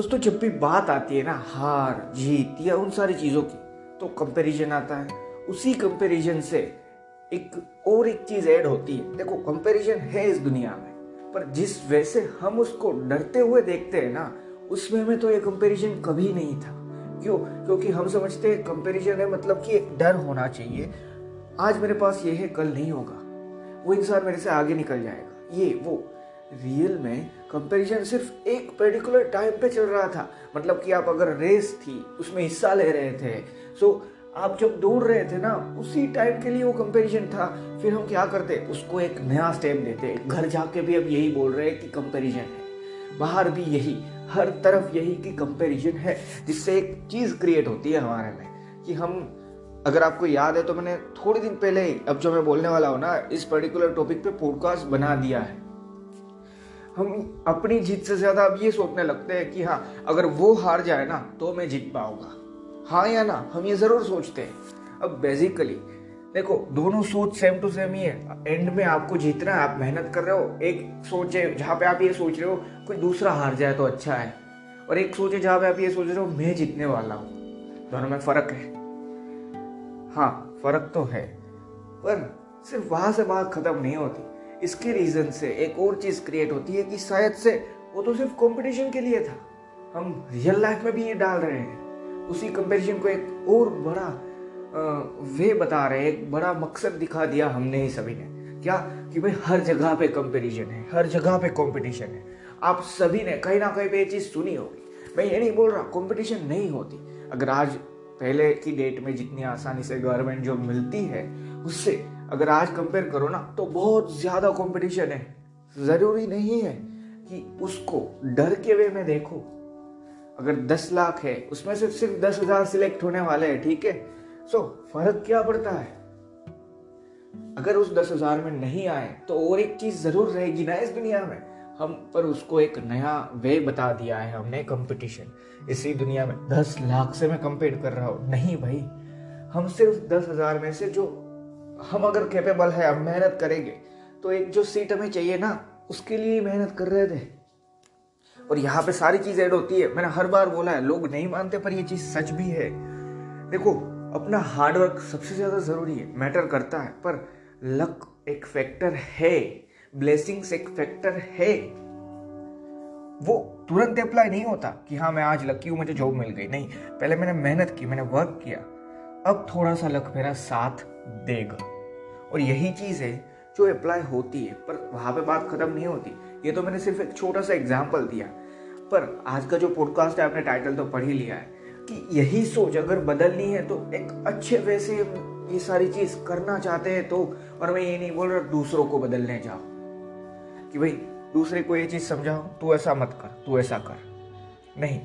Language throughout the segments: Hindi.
दोस्तों, जब भी बात आती है ना, हार, जीत या उन सारी चीज़ों की तो कंपैरिजन आता है। उसी कंपैरिजन से एक और एक चीज़ ऐड होती है। देखो कंपैरिजन है इस दुनिया में, पर जिस वैसे हम उसको डरते हुए देखते हैं ना, उसमें हमें तो ये कंपैरिजन कभी नहीं था। क्यों? क्योंकि हम समझते हैं कंपैरिजन है मतलब कि एक डर होना चाहिए। आज मेरे पास ये है, कल नहीं होगा। वो इंसान मेरे से आगे निकल जाएगा। ये, वो रियल में कंपैरिजन सिर्फ़ एक पर्टिकुलर टाइम पे चल रहा था। मतलब कि आप अगर रेस थी उसमें हिस्सा ले रहे थे। सो so, आप जब दौड़ रहे थे ना उसी टाइम के लिए वो कंपैरिजन था। फिर हम क्या करते? उसको एक नया स्टेप देते। घर जाके भी अब यही बोल रहे हैं कि कंपैरिजन है। बाहर भी यही हर तरफ़ यही कि कंपैरिजन है जिससे एक चीज़ क्रिएट होती है हमारे में। कि हम अगर आपको याद है तो मैंने थोड़े दिन पहले अब जो मैं बोलने वाला हूँ ना इस पर्टिकुलर टॉपिक पे पॉडकास्ट बना दिया है। हम अपनी जीत से ज़्यादा अब ये सोचने लगते हैं कि हाँ अगर वो हार जाए ना तो मैं जीत पाऊँगा। हाँ या ना, हम ये ज़रूर सोचते हैं। अब बेसिकली देखो, दोनों सोच सेम टू सेम ही है। एंड में आपको जीतना है, आप मेहनत कर रहे हो, एक सोच है, जहाँ पे आप ये सोच रहे हो, कोई दूसरा हार जाए तो अच्छा है। और एक सोच है, जहाँ पे आप ये सोच रहे हो, मैं जीतने वाला हूँ। दोनों में फ़र्क है। हाँ फ़र्क तो है, पर सिर्फ़ वहाँ से बात खत्म नहीं होती। इसके रीजन से एक और चीज़ क्रिएट होती है कि शायद से वो तो सिर्फ़ कंपटीशन के लिए था। हम रियल लाइफ में भी ये डाल रहे हैं। उसी कंपैरिजन को एक और बड़ा वे बता रहे हैं। एक बड़ा मकसद दिखा दिया हमने ही सभी ने। क्या? कि भाई हर जगह पे कंपटीशन है, हर जगह पे कंपटीशन है। आप सभी ने कहीं ना कहीं पे ये चीज़ सुनी होगी। मैं ये नहीं बोल रहा कंपटीशन नहीं होती। अगर आज पहले की डेट में जितनी आसानी से गवर्नमेंट जॉब मिलती है, उससे अगर आज कंपेयर करो ना तो बहुत ज़्यादा कंपटीशन है। ज़रूरी नहीं है कि उसको डर के वे में देखो। अगर दस लाख है, उसमें से सिर्फ़ दस हज़ार सिलेक्ट होने वाले हैं, ठीक है? सो फ़र्क क्या पड़ता है? अगर उस दस हज़ार में नहीं आए तो और एक चीज़ ज़रूर रहेगी ना इस दुनिया में। हम पर उसको एक नया वे बता दिया है हमने कंपटीशन इसी दुनिया में दस लाख से मैं कंपेयर कर रहा हूँ। नहीं भाई, हम सिर्फ़ दस हज़ार में से जो हम अगर कैपेबल है, हम मेहनत करेंगे तो एक जो सीट हमें चाहिए ना, उसके लिए मेहनत कर रहे थे। और यहाँ पे सारी चीज़ ऐड होती है। मैंने हर बार बोला है, लोग नहीं मानते, पर ये चीज़ सच भी है। देखो, अपना हार्डवर्क सबसे ज़्यादा ज़रूरी है मैटर करता है, पर लक एक फैक्टर है ब्लेसिंग्स एक फैक्टर है। वो तुरंत अप्लाई नहीं होता कि हाँ मैं आज लकी हूँ, मुझे जॉब मिल गई। नहीं, पहले मैंने मेहनत की, मैंने वर्क किया। अब थोड़ा सा लक मेरा साथ देगा। और यही चीज़ है जो अप्लाई होती है, पर वहाँ पे बात खत्म नहीं होती। ये तो मैंने सिर्फ़ एक छोटा सा एग्ज़ाम्पल दिया। पर आज का जो पॉडकास्ट है, आपने टाइटल तो पढ़ ही लिया है कि यही सोच अगर बदलनी है तो एक अच्छे वे से ये सारी चीज़ करना चाहते हैं तो और मैं ये नहीं बोल रहा दूसरों को बदलने जाओ। कि भाई, दूसरे को ये चीज़ समझाओ, तू ऐसा मत कर, तू ऐसा कर। नहीं,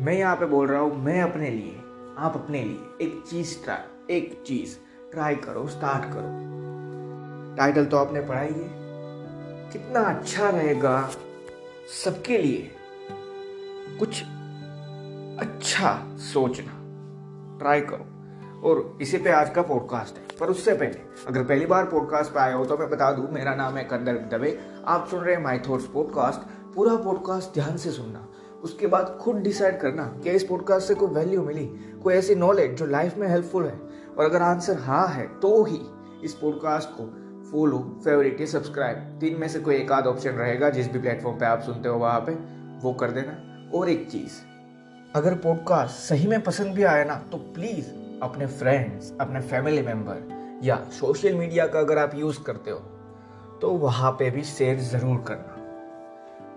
मैं यहाँ पे बोल रहा हूँ, मैं अपने लिए, आप अपने लिए, एक चीज़ ट्राई एक चीज़। ट्राई करो, स्टार्ट करो। टाइटल तो आपने पढ़ा ही। है कितना अच्छा रहेगा सबके लिए। कुछ अच्छा सोचना। ट्राई करो। और इसी पे आज का पॉडकास्ट है। पर उससे पहले, अगर पहली बार पॉडकास्ट पे आए हो तो मैं बता दूँ, मेरा नाम है कंदर दबे आप सुन रहे हैं माई थॉट्स पॉडकास्ट पूरा पॉडकास्ट ध्यान से सुनना। उसके बाद खुद डिसाइड करना कि इस पॉडकास्ट से कोई वैल्यू मिली। कोई ऐसी नॉलेज जो लाइफ में हेल्पफुल है। और अगर आंसर हाँ है तो ही इस पॉडकास्ट को फॉलो फेवरेट या सब्सक्राइब तीन में से कोई एक आध ऑप्शन रहेगा, जिस भी प्लेटफॉर्म पे आप सुनते हो वहाँ पे, वो कर देना. और एक चीज़, अगर पॉडकास्ट सही में पसंद भी आया ना तो प्लीज़ अपने फ्रेंड्स अपने फैमिली मेंबर या सोशल मीडिया का अगर आप यूज़ करते हो तो वहाँ पे भी शेयर ज़रूर करना.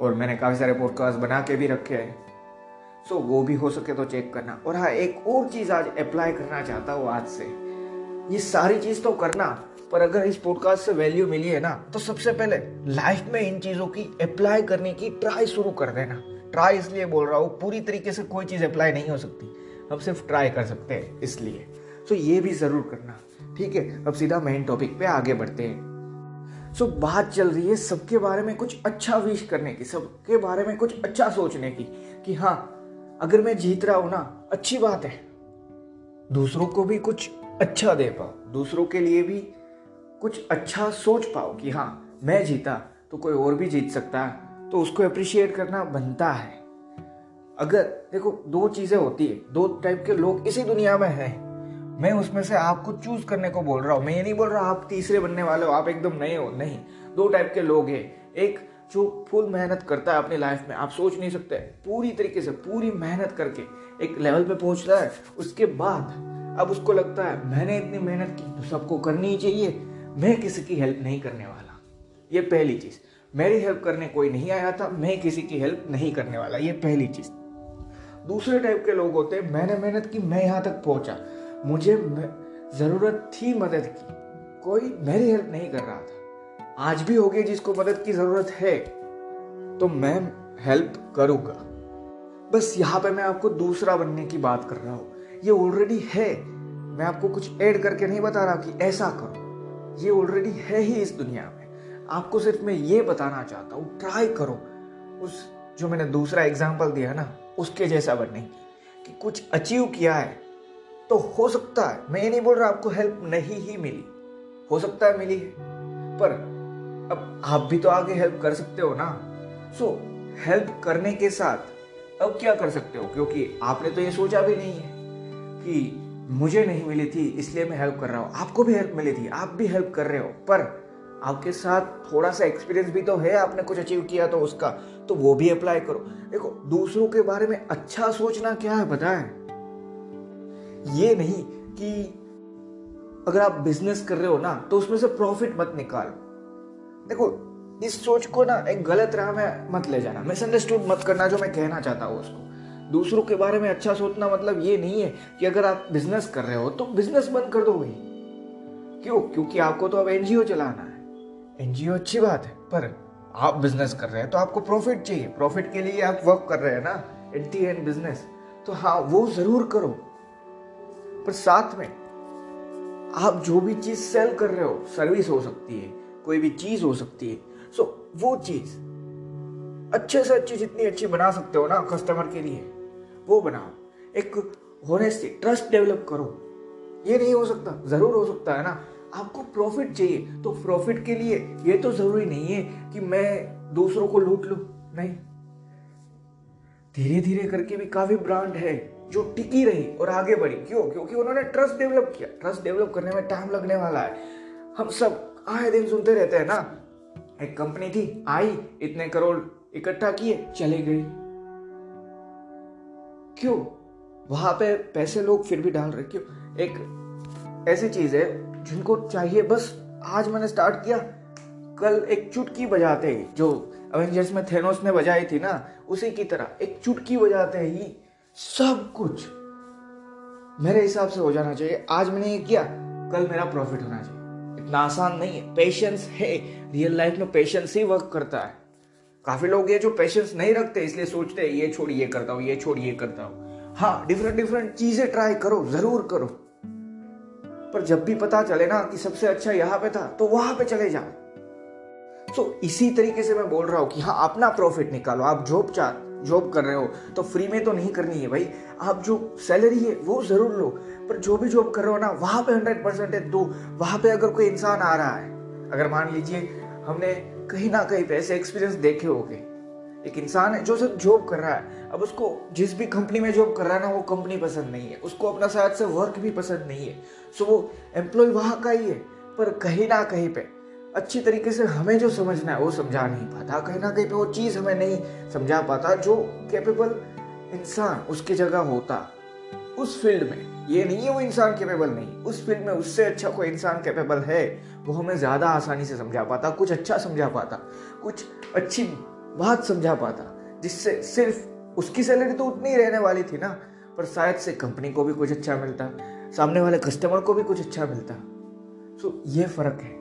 और मैंने काफ़ी सारे पॉडकास्ट बना के भी रखे हैं. सो वो भी हो सके तो चेक करना। और हाँ एक और चीज़ आज अप्लाई करना चाहता हूँ आज से। ये सारी चीज़ तो करना, पर अगर इस पॉडकास्ट से वैल्यू मिली है ना तो सबसे पहले लाइफ में इन चीज़ों की अप्लाई करने की ट्राई शुरू कर देना। ट्राई इसलिए बोल रहा हूँ, पूरी तरीके से कोई चीज़ अप्लाई नहीं हो सकती। हम सिर्फ़ ट्राई कर सकते हैं इसलिए। सो ये भी ज़रूर करना। ठीक है, अब सीधा मेन टॉपिक पे आगे बढ़ते हैं। सो बात चल रही है सबके बारे में कुछ अच्छा विश करने की, सबके बारे में कुछ अच्छा सोचने की, कि हाँ अगर मैं जीत रहा हूँ ना, अच्छी बात है। दूसरों को भी कुछ अच्छा दे पाओ, दूसरों के लिए भी कुछ अच्छा सोच पाओ कि हाँ मैं जीता तो कोई और भी जीत सकता है तो उसको अप्रिशिएट करना बनता है। अगर, देखो, दो चीज़ें होती है, दो टाइप के लोग इसी दुनिया में हैं। मैं उसमें से आपको चूज़ करने को बोल रहा हूँ, मैं ये नहीं बोल रहा, आप तीसरे बनने वाले हो, आप एकदम नए हो, नहीं। दो टाइप के लोग हैं, एक जो फुल मेहनत करता है अपनी लाइफ में, आप सोच नहीं सकते। पूरी तरीके से, पूरी मेहनत करके एक लेवल पे पहुँचता है। उसके बाद, अब उसको लगता है, मैंने इतनी मेहनत की तो सबको करनी ही चाहिए। मैं किसी की हेल्प नहीं करने वाला। ये पहली चीज़। मेरी हेल्प करने कोई नहीं आया था, मैं किसी की हेल्प नहीं करने वाला। ये पहली चीज़। दूसरे टाइप के लोग होते हैं, मैंने मेहनत की, मैं यहाँ तक पहुँचा। मुझे ज़रूरत थी मदद की। कोई मेरी हेल्प नहीं कर रहा था। आज भी होगी जिसको मदद की ज़रूरत है तो मैं हेल्प करूँगा। बस यहाँ पे मैं आपको दूसरा बनने की बात कर रहा हूँ। ये ऑलरेडी है। मैं आपको कुछ ऐड करके नहीं बता रहा कि ऐसा करो। ये ऑलरेडी है ही इस दुनिया में। आपको सिर्फ़ मैं ये बताना चाहता हूँ ट्राई करो। उस जो मैंने दूसरा एग्ज़ाम्पल दिया ना, उसके जैसा बनने की। कि कुछ अचीव किया है तो हो सकता है, मैं ये नहीं बोल रहा आपको हेल्प नहीं ही मिली। हो सकता है मिली है, पर अब आप भी तो आगे हेल्प कर सकते हो ना। सो so, हेल्प करने के साथ अब क्या कर सकते हो? क्योंकि आपने तो ये सोचा भी नहीं है कि मुझे नहीं मिली थी इसलिए मैं हेल्प कर रहा हूँ। आपको भी हेल्प मिली थी आप भी हेल्प कर रहे हो। पर आपके साथ थोड़ा सा एक्सपीरियंस भी तो है आपने कुछ अचीव किया तो उसका तो वो भी अप्लाई करो। देखो दूसरों के बारे में अच्छा सोचना क्या है पता है? ये नहीं कि अगर आप बिज़नेस कर रहे हो ना तो उसमें से प्रॉफिट मत निकालो। देखो, इस सोच को ना एक गलत राह में मत ले जाना। मिसअंडरस्टूड मत करना जो मैं कहना चाहता हूँ उसको। दूसरों के बारे में अच्छा सोचना मतलब ये नहीं है कि अगर आप बिज़नेस कर रहे हो तो बिज़नेस बंद कर दो भाई। क्यों? क्योंकि आपको तो अब एनजीओ चलाना है। एनजीओ अच्छी बात है, पर आप बिज़नेस कर रहे हैं तो आपको प्रॉफिट चाहिए। प्रॉफिट के लिए आप वर्क कर रहे हैं ना एट दी एंड बिज़नेस तो हाँ वो ज़रूर करो। पर साथ में, आप जो भी चीज़ सेल कर रहे हो सर्विस हो सकती है। कोई भी चीज़ हो सकती है। सो वो चीज़, अच्छे से अच्छी जितनी अच्छी बना सकते हो ना कस्टमर के लिए, वो बनाओ। एक होनेस्टी ट्रस्ट डेवलप करो। ये नहीं हो सकता, ज़रूर हो सकता है ना। आपको प्रॉफिट चाहिए तो प्रॉफिट के लिए ये तो ज़रूरी नहीं है कि मैं दूसरों को लूट लू, नहीं। धीरे धीरे करके भी काफ़ी ब्रांड है, जो टिकी रही और आगे बढ़ी। क्यों? क्योंकि उन्होंने ट्रस्ट डेवलप किया। ट्रस्ट डेवलप करने में टाइम लगने वाला है। हम सब आए दिन सुनते रहते हैं ना। एक कंपनी थी, आई, इतने करोड़ इकट्ठा किए, चले गई क्यों? वहाँ पे पैसे लोग फिर भी डाल रहे, क्यों? एक ऐसी चीज़ है, जिनको चाहिए, बस आज मैंने स्टार्ट किया। कल एक चुटकी बजाते ही, जो अवेंजर्स में थेनोस ने बजाई थी ना, उसी की तरह एक चुटकी बजाते ही सब कुछ। मेरे हिसाब से हो जाना चाहिए, आज मैंने ये किया, कल मेरा प्रॉफिट होना चाहिए। आसान नहीं है पेशेंस है। रियल लाइफ में पेशेंस ही वर्क करता है। काफ़ी लोग ये जो पेशेंस नहीं रखते, इसलिए सोचते हैं, ये छोड़, ये करता हूँ, ये छोड़, ये करता हूँ। हाँ डिफरेंट डिफरेंट चीज़ें ट्राई करो, ज़रूर करो। पर जब भी पता चले ना कि सबसे अच्छा यहाँ पे था तो वहाँ पे चले जाओ। तो इसी तरीके से मैं बोल रहा हूँ कि हाँ अपना प्रॉफिट निकालो। आप जॉब चाह जॉब कर रहे हो तो फ्री में तो नहीं करनी है भाई। आप जो सैलरी है, वो ज़रूर लो, पर जो भी जॉब कर रहे हो ना, वहाँ पे हंड्रेड परसेंट है तो। वहाँ पे अगर कोई इंसान आ रहा है, अगर मान लीजिए, हमने कहीं ना कहीं पे ऐसे एक्सपीरियंस देखे हो गए एक इंसान है जो सिर्फ़ जॉब कर रहा है, अब उसको जिस भी कंपनी में जॉब कर रहा है ना, वो कंपनी पसंद नहीं है। उसको अपना शायद से वर्क भी पसंद नहीं है। सो वो एम्प्लॉय वहाँ का ही है, पर कहीं ना कहीं पे अच्छी तरीके से हमें जो समझना है, वो समझा नहीं पाता। कहीं ना कहीं पे वो चीज़ हमें नहीं समझा पाता, जो कैपेबल इंसान उसकी जगह होता। उस फ़ील्ड में, ये नहीं है वो इंसान कैपेबल नहीं, उस फ़ील्ड में उससे अच्छा कोई इंसान कैपेबल है, वो हमें ज़्यादा आसानी से समझा पाता, कुछ अच्छा समझा पाता, कुछ अच्छी बात समझा पाता, जिससे सिर्फ़ उसकी सैलरी तो उतनी रहने वाली थी ना, पर शायद से कंपनी को भी कुछ अच्छा मिलता, सामने वाले कस्टमर को भी कुछ अच्छा मिलता। सो ये फ़र्क है।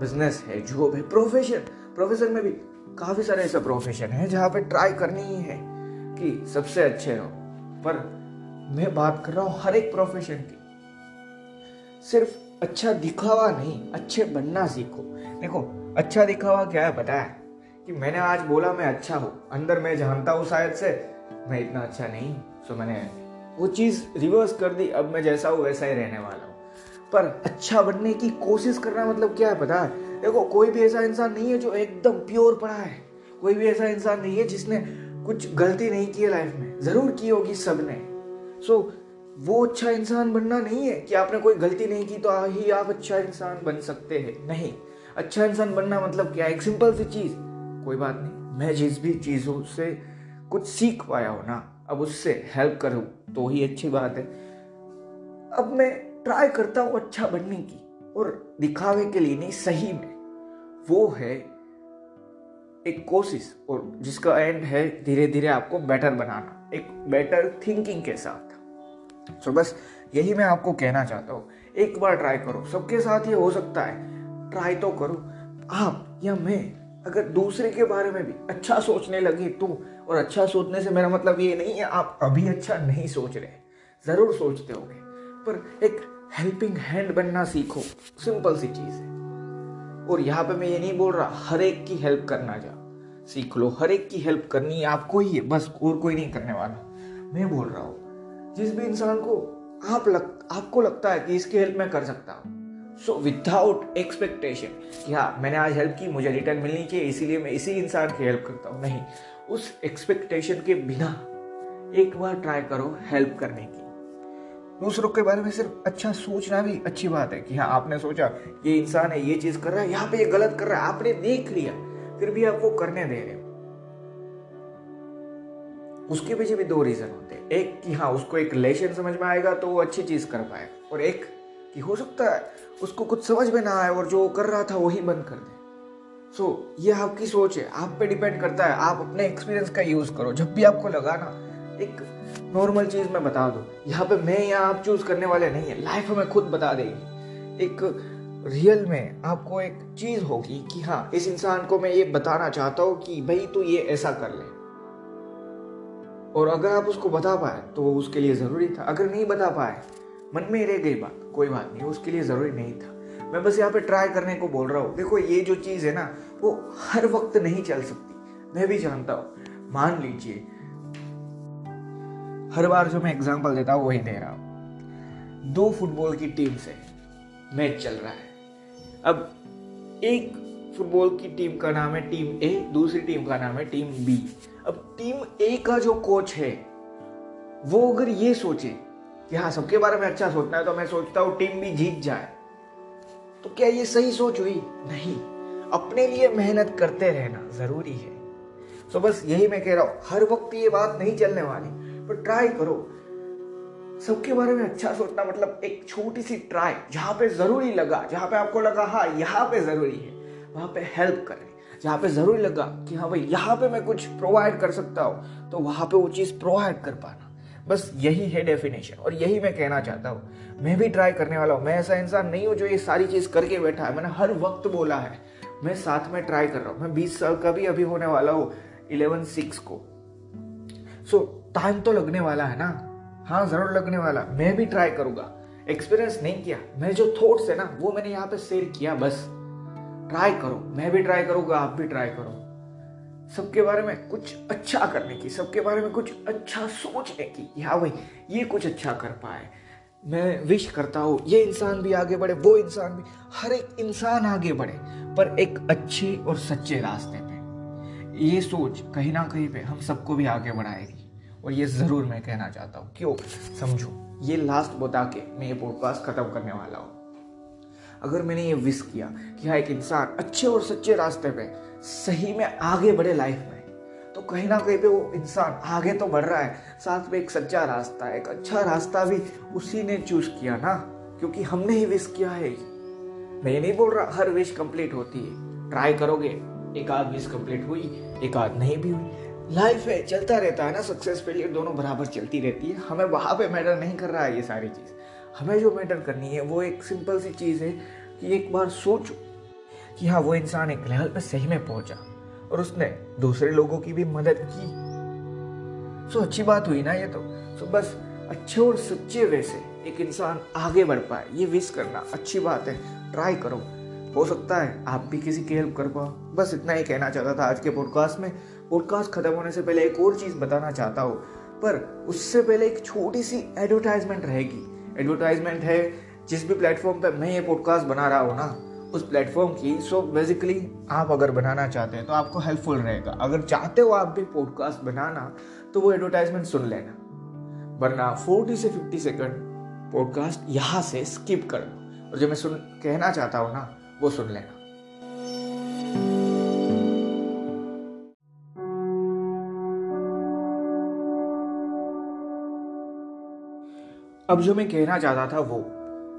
बिज़नेस है जॉब है प्रोफेशन प्रोफेशन में भी काफ़ी सारे ऐसे प्रोफेशन है जहाँ पे ट्राई करनी ही है कि सबसे अच्छे हो। पर मैं बात कर रहा हूँ हर एक प्रोफेशन की। सिर्फ़ अच्छा दिखावा नहीं, अच्छे बनना सीखो। देखो अच्छा दिखावा क्या है पता है? कि मैंने आज बोला मैं अच्छा हूँ, अंदर मैं जानता हूँ शायद से, मैं इतना अच्छा नहीं सो मैंने वो चीज़ रिवर्स कर दी, अब मैं जैसा हूँ वैसा ही रहने वाला हूँ। पर अच्छा बनने की कोशिश करना मतलब क्या है पता है? देखो कोई भी ऐसा इंसान नहीं है जो एकदम प्योर पड़ा है। कोई भी ऐसा इंसान नहीं है जिसने कुछ गलती नहीं की है लाइफ में। ज़रूर की होगी सबने। सो so, वो अच्छा इंसान बनना नहीं है कि आपने कोई गलती नहीं की तो ही आप अच्छा इंसान बन सकते हैं। नहीं। अच्छा इंसान बनना मतलब क्या एक सिंपल सी चीज़। कोई बात नहीं। मैं जिस भी चीज़ों से कुछ सीख पाया हो ना अब उससे हेल्प करूँ तो ही अच्छी बात है। अब मैं ट्राई करता हूँ अच्छा बनने की और दिखावे के लिए नहीं, सही में। वो है एक कोशिश और जिसका एंड है धीरे धीरे आपको बेटर बनाना, एक बेटर थिंकिंग के साथ। सो बस यही मैं आपको कहना चाहता हूँ। एक बार ट्राई करो। सबके साथ ये हो सकता है। ट्राई तो करो। आप या मैं, अगर दूसरे के बारे में भी अच्छा सोचने लगे तो और अच्छा सोचने से मेरा मतलब ये नहीं है, आप अभी अच्छा नहीं सोच रहे ज़रूर सोचते होगे। पर एक हेल्पिंग हैंड बनना सीखो। सिंपल सी चीज़ है। और यहाँ पे मैं ये नहीं बोल रहा, हर एक की हेल्प करना जा। सीख लो, हर एक की हेल्प करनी आपको ही है, बस और कोई नहीं करने वाला। मैं बोल रहा हूँ, जिस भी इंसान को आप लग, आपको लगता है कि इसकी हेल्प मैं कर सकता हूँ सो विदाउट एक्सपेक्टेशन कि हाँ मैंने आज हेल्प की, मुझे रिटर्न मिलनी चाहिए, इसीलिए मैं इसी इंसान की हेल्प करता हूँ। नहीं, उस एक्सपेक्टेशन के बिना एक बार ट्राई करो हेल्प करने की। दूसरों के बारे में सिर्फ़ अच्छा सोचना भी अच्छी बात है कि हाँ आपने सोचा ये इंसान है ये चीज़ कर रहा है यहाँ पे ये गलत कर रहा है आपने देख लिया फिर भी आप वो करने दे रहे उसके पीछे भी दो रीजन होते हैं। एक कि हाँ उसको एक रिलेशन समझ में आएगा तो वो अच्छी चीज़ कर पाएगा और एक कि हो सकता है उसको कुछ समझ में ना आए और जो कर रहा था वही बंद कर दे। सो so, ये आपकी सोच है आप पे डिपेंड करता है आप अपने एक्सपीरियंस का यूज़ करो जब भी आपको लगा ना एक नॉर्मल चीज़ मैं बता दू। यहाँ पे मैं या आप चूज़ करने वाले नहीं है। लाइफ हमें खुद बता देगी। एक रियल में आपको एक चीज़ होगी कि हाँ इस इंसान को मैं ये बताना चाहता हूँ कि भाई तू ये ऐसा कर ले। और अगर आप उसको बता पाए तो वो उसके लिए ज़रूरी था। अगर नहीं बता पाए, मन में रह गई बात। कोई बात नहीं उसके लिए ज़रूरी नहीं था। मैं बस यहाँ पे ट्राई करने को बोल रहा हूँ। देखो, ये जो चीज़ है ना, वो हर वक्त नहीं चल सकती। मैं भी जानता हूँ। मान लीजिए हर बार जो मैं एग्ज़ाम्पल देता हूँ, वही दे रहा हूँ। दो फुटबॉल की टीम से मैच चल रहा है। अब एक फुटबॉल की टीम का नाम है टीम ए दूसरी टीम का नाम है टीम बी अब टीम ए का जो कोच है, वो अगर ये सोचे कि हाँ सबके बारे में अच्छा सोचना है तो मैं सोचता हूँ टीम भी जीत जाए। तो क्या ये सही सोच हुई? नहीं। अपने लिए मेहनत करते रहना ज़रूरी है। तो बस यही मैं कह रहा हूँ, हर वक्त ये बात नहीं चलने वाली। पर ट्राई करो। सबके बारे में अच्छा सोचना मतलब एक छोटी सी ट्राई जहाँ पे ज़रूरी लगा जहाँ पे आपको लगा हाँ यहाँ पे ज़रूरी है। वहाँ पे हेल्प करें। जहाँ पे ज़रूरी लगा कि हाँ भाई यहाँ पे मैं कुछ प्रोवाइड कर सकता हूँ तो वहाँ पे वो चीज़ प्रोवाइड कर पाना। बस यही है डेफिनेशन और यही मैं कहना चाहता हूँ। मैं भी ट्राई करने वाला हूँ। मैं ऐसा इंसान नहीं हूँ जो ये सारी चीज़ करके बैठा है। मैंने हर वक्त बोला है। मैं साथ में ट्राई कर रहा हूँ। मैं बीस साल का भी अभी होने वाला हूँ। इलेवन सिक्स को। सो so, टाइम तो लगने वाला है ना? हाँ ज़रूर लगने वाला। मैं भी ट्राई करूँगा। एक्सपीरियंस नहीं किया। मैं जो थॉट्स है ना, वो मैंने यहाँ पे शेयर किया, बस। ट्राई करो। मैं भी ट्राई करूँगा, आप भी ट्राई करो। सबके बारे में कुछ अच्छा करने की, सबके बारे में कुछ अच्छा सोचने की। हाँ भाई ये कुछ अच्छा कर पाए। मैं विश करता हूँ, ये इंसान भी आगे बढ़े, वो इंसान भी। हर एक इंसान आगे बढ़े, पर एक अच्छे और सच्चे रास्ते पे। ये सोच कहीं ना कहीं पे हम सबको भी आगे बढ़ाएगी। और ये ज़रूर मैं कहना चाहता हूँ। क्यों? समझो, ये लास्ट बता के मैं ये पॉडकास्ट ख़त्म करने वाला हूँ। अगर मैंने ये विश किया कि हाँ एक इंसान अच्छे और सच्चे रास्ते पे सही में आगे बढ़े लाइफ में तो कहीं ना कहीं पे वो इंसान आगे तो बढ़ रहा है, साथ में एक सच्चा रास्ता है एक अच्छा रास्ता भी उसी ने चूज़ किया ना? क्योंकि हमने ही विश किया है। मैं नहीं बोल रहा, हर विश कंप्लीट होती है। ट्राई करोगे, एक आध विश कंप्लीट हुई, एक आध नहीं भी हुई। लाइफ है, चलता रहता है ना सक्सेस फेलियर दोनों बराबर चलती रहती है। हमें वहाँ पे मैटर नहीं कर रहा है ये सारी चीज़। हमें जो मैटर करनी है, वो एक सिंपल सी चीज़ है कि एक बार सोचो कि हाँ वो इंसान एक लेवल पे सही में पहुँचा और उसने दूसरे लोगों की भी मदद की। सो अच्छी बात हुई ना ये तो। सो बस अच्छे और सच्चे वे से एक इंसान आगे बढ़ पाए। ये विश करना अच्छी बात है। ट्राई करो। हो सकता है आप भी किसी की हेल्प कर पाओ। बस इतना ही कहना चाहता था आज के पॉडकास्ट में। पॉडकास्ट खत्म होने से पहले एक और चीज़ बताना चाहता हूँ। पर उससे पहले एक छोटी सी एडवर्टाइजमेंट रहेगी। एडवर्टाइजमेंट है, जिस भी प्लेटफॉर्म पर मैं ये पॉडकास्ट बना रहा हूँ ना, उस प्लेटफॉर्म की। सो बेसिकली आप अगर बनाना चाहते हैं तो आपको हेल्पफुल रहेगा। अगर चाहते हो आप भी पॉडकास्ट बनाना तो वो एडवर्टाइजमेंट सुन लेना। वरना फोर्टी से फिफ्टी सेकंड पॉडकास्ट यहाँ से स्किप कर। और जो मैं सुन, कहना चाहता हूँ ना, वो सुन लेना। अब जो मैं कहना चाहता था वो,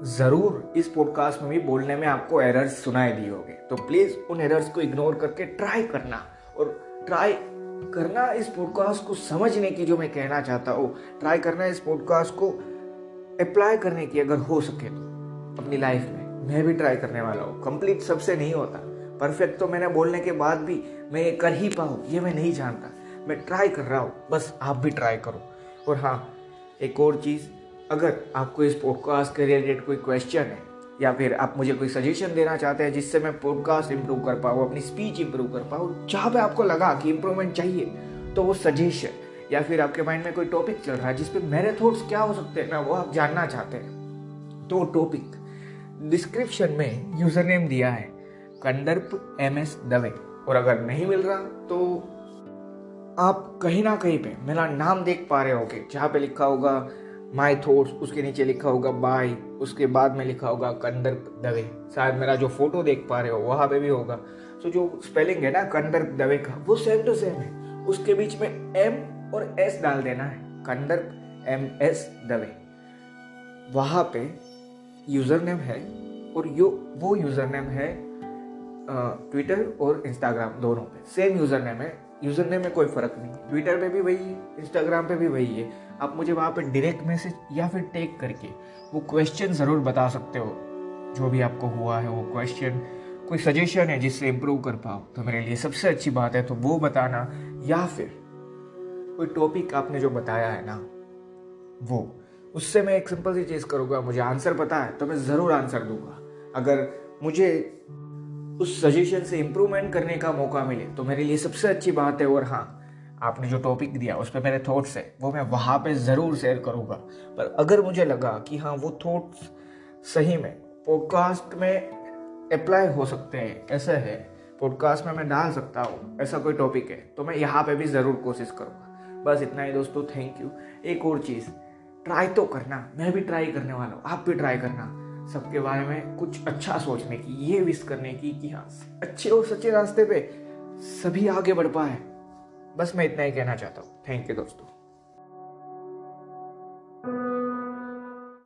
ज़रूर इस पॉडकास्ट में भी बोलने में आपको एरर्स सुनाई दिए होंगे। तो प्लीज़ उन एरर्स को इग्नोर करके ट्राई करना और ट्राई करना इस पॉडकास्ट को समझने की जो मैं कहना चाहता हूँ। ट्राई करना इस पॉडकास्ट को अप्लाई करने की अगर हो सके तो अपनी लाइफ में। मैं भी ट्राई करने वाला हूँ। कंप्लीट सबसे नहीं होता। परफेक्ट तो मैंने बोलने के बाद भी मैं ये कर ही पाऊँ। ये मैं नहीं जानता। मैं ट्राई कर रहा हूँ। बस आप भी ट्राई करो। और हाँ एक और चीज़ अगर आपको इस पॉडकास्ट के रिलेटेड कोई क्वेश्चन है, या फिर आप मुझे कोई सजेशन देना चाहते हैं जिससे मैं पॉडकास्ट इंप्रूव कर पाऊँ, अपनी स्पीच इंप्रूव कर पाऊँ, जहाँ पे आपको लगा कि इंप्रूवमेंट चाहिए तो वो सजेशन या फिर आपके माइंड में कोई टॉपिक चल रहा है जिसपे मेरे थॉट्स क्या हो सकते हैं ना वो आप जानना चाहते हैं तो टॉपिक डिस्क्रिप्शन में यूज़र नेम दिया है, कंदर्प एम एस दवे। और अगर नहीं मिल रहा तो आप कहीं ना कहीं पे मेरा नाम देख पा रहे होगे, जहाँ पे लिखा होगा माई थॉट्स, उसके नीचे लिखा होगा बाय, उसके बाद में लिखा होगा कंदर दवे। शायद मेरा जो फ़ोटो देख पा रहे हो, वहाँ पे भी होगा। तो जो स्पेलिंग है ना कंदर दवे का, वो सेम टू सेम है। उसके बीच में एम और एस डाल देना है। Kandar M S Dave. वहाँ पे यूज़र नेम है और यो, वो यूज़र नेम है ट्विटर और इंस्टाग्राम दोनों पे। सेम यूज़र नेम है। यूज़र नेम में कोई फ़र्क नहीं। ट्विटर पे भी वही है इंस्टाग्राम पे भी वही है। आप मुझे वहाँ पे डायरेक्ट मैसेज या फिर टेक करके वो क्वेश्चन ज़रूर बता सकते हो। जो भी आपको हुआ है वो क्वेश्चन कोई सजेशन है जिससे इम्प्रूव कर पाओ तो मेरे लिए सबसे अच्छी बात है तो वो बताना। या फिर कोई टॉपिक आपने जो बताया है ना, वो, उससे मैं एक सिंपल सी चीज़ करूँगा, मुझे आंसर पता है तो मैं ज़रूर आंसर दूँगा। अगर मुझे उस सजेशन से इम्प्रूवमेंट करने का मौका मिले तो मेरे लिए सबसे अच्छी बात है और हाँ आपने जो टॉपिक दिया उस पर मेरे थॉट्स है, वो मैं वहाँ पे ज़रूर शेयर करूँगा। पर अगर मुझे लगा कि हाँ वो थॉट्स सही में पॉडकास्ट में अप्लाई हो सकते हैं, ऐसा है पॉडकास्ट में मैं डाल सकता हूँ, ऐसा कोई टॉपिक है तो मैं यहाँ पे भी ज़रूर कोशिश करूँगा। बस इतना ही दोस्तों थैंक यू एक और चीज़ ट्राई तो करना, मैं भी ट्राई करने वाला हूँ, आप भी ट्राई करना। सबके बारे में कुछ अच्छा सोचने की, ये विश करने की कि हाँ अच्छे और सच्चे रास्ते पे सभी आगे बढ़ पाए। बस मैं इतना ही कहना चाहता हूँ। थैंक यू दोस्तों।